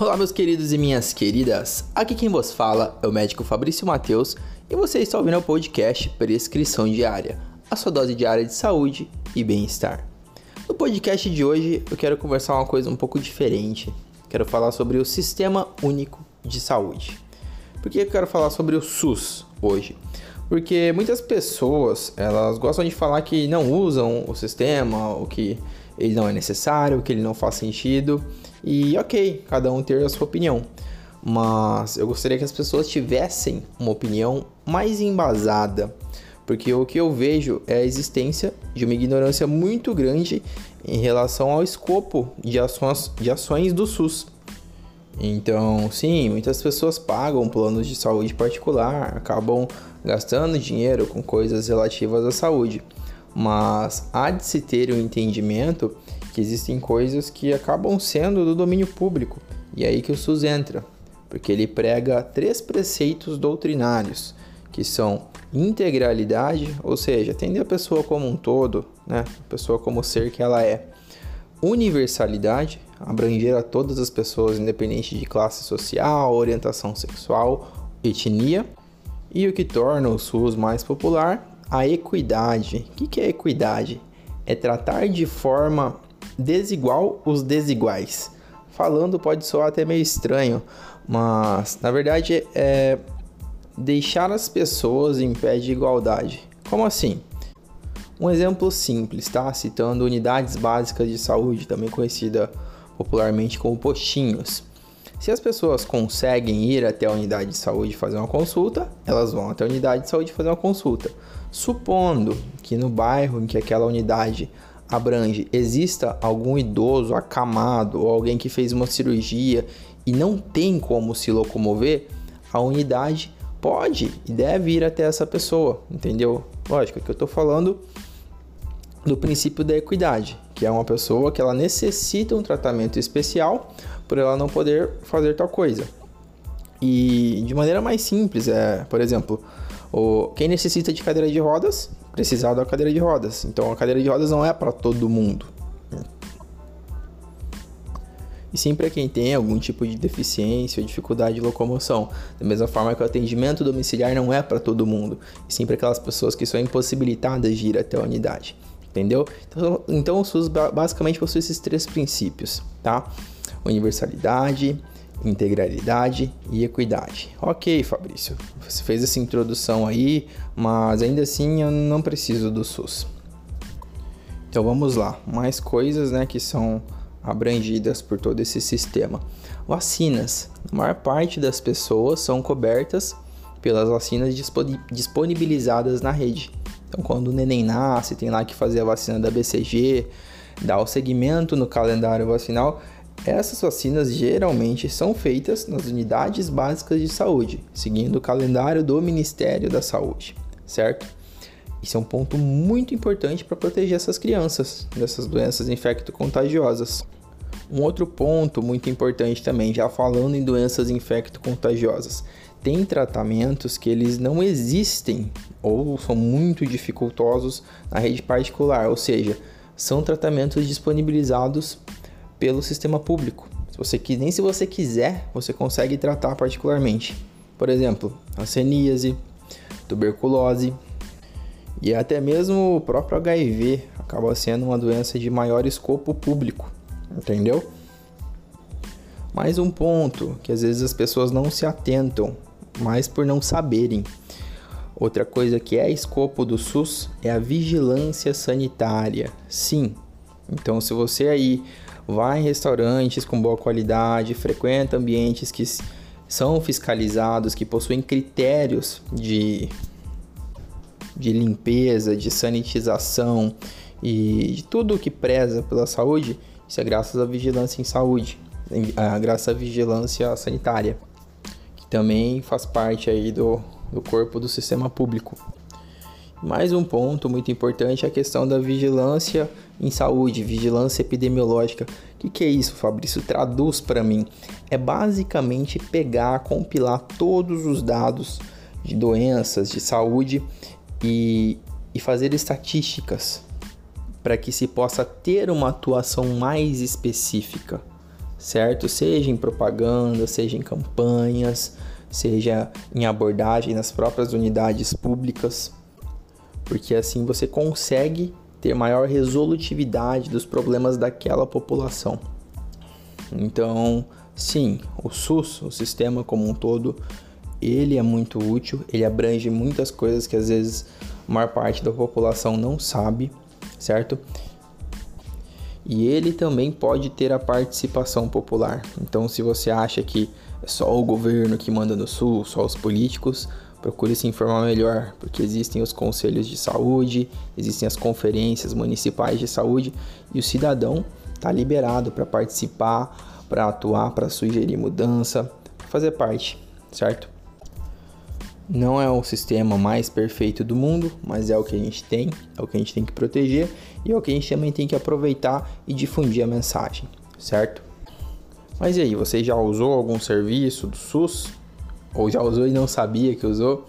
Olá, meus queridos e minhas queridas. Aqui quem vos fala é o médico Fabrício Mateus e você está ouvindo o podcast Prescrição Diária, a sua dose diária de saúde e bem-estar. No podcast de hoje eu quero conversar uma coisa um pouco diferente. Quero falar sobre o Sistema Único de Saúde. Por que eu quero falar sobre o SUS hoje? Porque muitas pessoas, elas gostam de falar que não usam o sistema, o que ele não é necessário, que ele não faz sentido. E ok, cada um ter a sua opinião. Mas eu gostaria que as pessoas tivessem uma opinião mais embasada. Porque o que eu vejo é a existência de uma ignorância muito grande em relação ao escopo de ações, de ações do SUS. Então, sim, muitas pessoas pagam planos de saúde particular, acabam gastando dinheiro com coisas relativas à saúde. Mas há de se ter um entendimento que existem coisas que acabam sendo do domínio público. E é aí que o SUS entra, porque ele prega três preceitos doutrinários, que são integralidade, ou seja, atender a pessoa como um todo, né? a pessoa como ser que ela é. Universalidade, abranger a todas as pessoas, independente de classe social, orientação sexual, etnia. E o que torna o SUS mais popular, a equidade. O que é equidade? É tratar de forma desigual os desiguais. Falando pode soar até meio estranho, mas na verdade é deixar as pessoas em pé de igualdade. Como assim? Um exemplo simples, tá? Citando unidades básicas de saúde, também conhecida popularmente como postinhos. Se as pessoas conseguem ir até a unidade de saúde fazer uma consulta, elas vão até a unidade de saúde fazer uma consulta. Supondo que no bairro em que aquela unidade abrange exista algum idoso acamado ou alguém que fez uma cirurgia e não tem como se locomover, a unidade pode e deve ir até essa pessoa, entendeu? Lógico que eu estou falando do princípio da equidade, que é uma pessoa que ela necessita um tratamento especial por ela não poder fazer tal coisa. E de maneira mais simples, é, por exemplo, o, quem necessita de cadeira de rodas precisar da cadeira de rodas. Então a cadeira de rodas não é para todo mundo. E sim para quem tem algum tipo de deficiência ou dificuldade de locomoção. Da mesma forma que o atendimento domiciliar não é para todo mundo, e sim para aquelas pessoas que são impossibilitadas de ir até a unidade entendeu? Então, então o SUS basicamente possui esses três princípios, tá? Universalidade, integralidade e equidade. Ok, Fabrício, você fez essa introdução aí, mas ainda assim eu não preciso do SUS. Então vamos lá, mais coisas né, que são abrangidas por todo esse sistema. Vacinas. A maior parte das pessoas são cobertas pelas vacinas disponibilizadas na rede. Então, quando o neném nasce, tem lá que fazer a vacina da BCG, dar o segmento no calendário vacinal. Essas vacinas geralmente são feitas nas unidades básicas de saúde, seguindo o calendário do Ministério da Saúde, certo? Isso é um ponto muito importante para proteger essas crianças dessas doenças infecto-contagiosas. Um outro ponto muito importante também, já falando em doenças infecto-contagiosas, tem tratamentos que eles não existem ou são muito dificultosos na rede particular, ou seja, são tratamentos disponibilizados pelo sistema público. Se você nem se você quiser, você consegue tratar particularmente. Por exemplo, a tuberculose e até mesmo o próprio HIV acaba sendo uma doença de maior escopo público, entendeu? Mais um ponto que às vezes as pessoas não se atentam, mas por não saberem. Outra coisa que é escopo do SUS é a vigilância sanitária. Sim. Então, se você aí vai em restaurantes com boa qualidade, frequenta ambientes que são fiscalizados, que possuem critérios de, de limpeza, de sanitização e de tudo que preza pela saúde, isso é graças à vigilância em saúde, graças à vigilância sanitária, que também faz parte aí do do corpo do sistema público. Mais um ponto muito importante é a questão da vigilância em saúde, vigilância epidemiológica. O que, que é isso, Fabrício? Traduz para mim. É basicamente pegar, compilar todos os dados de doenças, de saúde e, e fazer estatísticas para que se possa ter uma atuação mais específica, certo? Seja em propaganda, seja em campanhas, seja em abordagem nas próprias unidades públicas, porque assim você consegue ter maior resolutividade dos problemas daquela população. Então, sim, o SUS, o sistema como um todo, ele é muito útil, ele abrange muitas coisas que às vezes a maior parte da população não sabe, certo? E ele também pode ter a participação popular. Então, se você acha que é só o governo que manda no Sul, só os políticos, procure se informar melhor, porque existem os conselhos de saúde, existem as conferências municipais de saúde e o cidadão está liberado para participar, para atuar, para sugerir mudança, fazer parte, certo? Não é o sistema mais perfeito do mundo, mas é o que a gente tem, é o que a gente tem que proteger e é o que a gente também tem que aproveitar e difundir a mensagem, certo? Mas e aí, você já usou algum serviço do SUS? Ou já usou e não sabia que usou?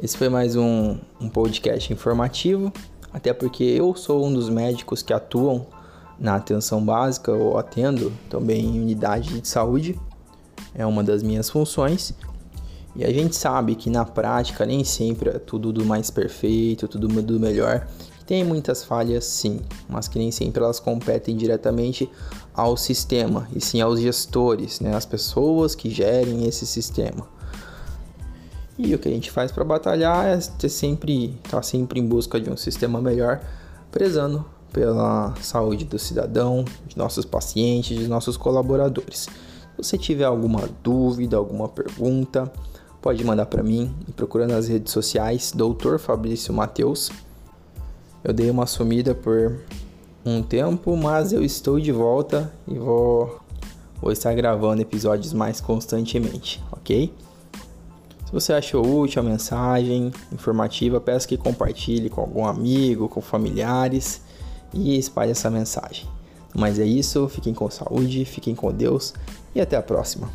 Esse foi mais um, um podcast informativo, até porque eu sou um dos médicos que atuam na atenção básica ou atendo também em unidade de saúde, é uma das minhas funções. E a gente sabe que na prática nem sempre é tudo do mais perfeito, tudo do melhor. Tem muitas falhas sim, mas que nem sempre elas competem diretamente ao sistema, e sim aos gestores, né, as pessoas que gerem esse sistema. E o que a gente faz para batalhar é ter sempre, estar tá sempre em busca de um sistema melhor, prezando pela saúde do cidadão, de nossos pacientes, de nossos colaboradores. Se você tiver alguma dúvida, alguma pergunta, pode mandar para mim e procura nas redes sociais Dr. Fabrício Mateus. Eu dei uma sumida por um tempo, mas eu estou de volta e vou, vou estar gravando episódios mais constantemente, ok? Se você achou útil a mensagem informativa, peço que compartilhe com algum amigo, com familiares e espalhe essa mensagem. Mas é isso, fiquem com saúde, fiquem com Deus e até a próxima.